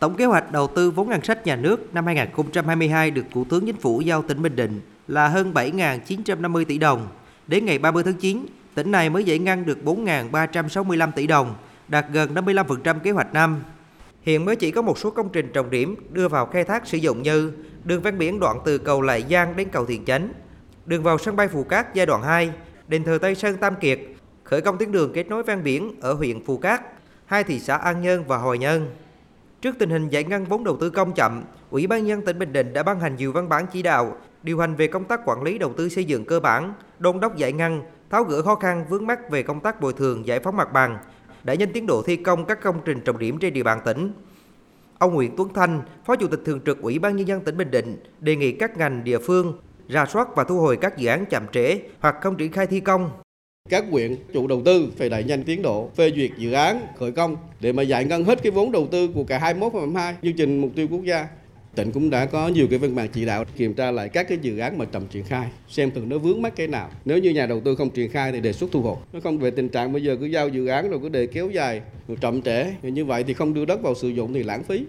Tổng kế hoạch đầu tư vốn ngân sách nhà nước năm 2022 được Thủ tướng Chính phủ giao tỉnh Bình Định là hơn 7.950 tỷ đồng. Đến ngày 30 tháng 9, tỉnh này mới giải ngân được 4.365 tỷ đồng, đạt gần 55% kế hoạch năm. Hiện mới chỉ có một số công trình trọng điểm đưa vào khai thác sử dụng như đường ven biển đoạn từ cầu Lại Giang đến cầu Thiện Chánh, đường vào sân bay Phù Cát giai đoạn 2, đền thờ Tây Sơn Tam Kiệt, khởi công tuyến đường kết nối ven biển ở huyện Phù Cát, hai thị xã An Nhơn và Hồi Nhơn. Trước tình hình giải ngân vốn đầu tư công chậm, Ủy ban nhân tỉnh Bình Định đã ban hành nhiều văn bản chỉ đạo, điều hành về công tác quản lý đầu tư xây dựng cơ bản, đôn đốc giải ngân, tháo gỡ khó khăn vướng mắc về công tác bồi thường giải phóng mặt bằng, đẩy nhanh tiến độ thi công các công trình trọng điểm trên địa bàn tỉnh. Ông Nguyễn Tuấn Thanh, Phó Chủ tịch Thường trực Ủy ban Nhân dân tỉnh Bình Định, đề nghị các ngành địa phương ra soát và thu hồi các dự án chậm trễ hoặc không triển khai thi công. Các huyện chủ đầu tư phải đẩy nhanh tiến độ phê duyệt dự án khởi công để mà giải ngân hết cái vốn đầu tư của cả 21 và 22 chương trình mục tiêu quốc gia. Tỉnh cũng đã có nhiều cái văn bản chỉ đạo kiểm tra lại các cái dự án mà chậm triển khai, xem thử nó vướng mắc cái nào. Nếu như nhà đầu tư không triển khai thì đề xuất thu hồi. Nó không về tình trạng bây giờ cứ giao dự án rồi cứ để kéo dài, rồi chậm trễ. Như vậy thì không đưa đất vào sử dụng thì lãng phí.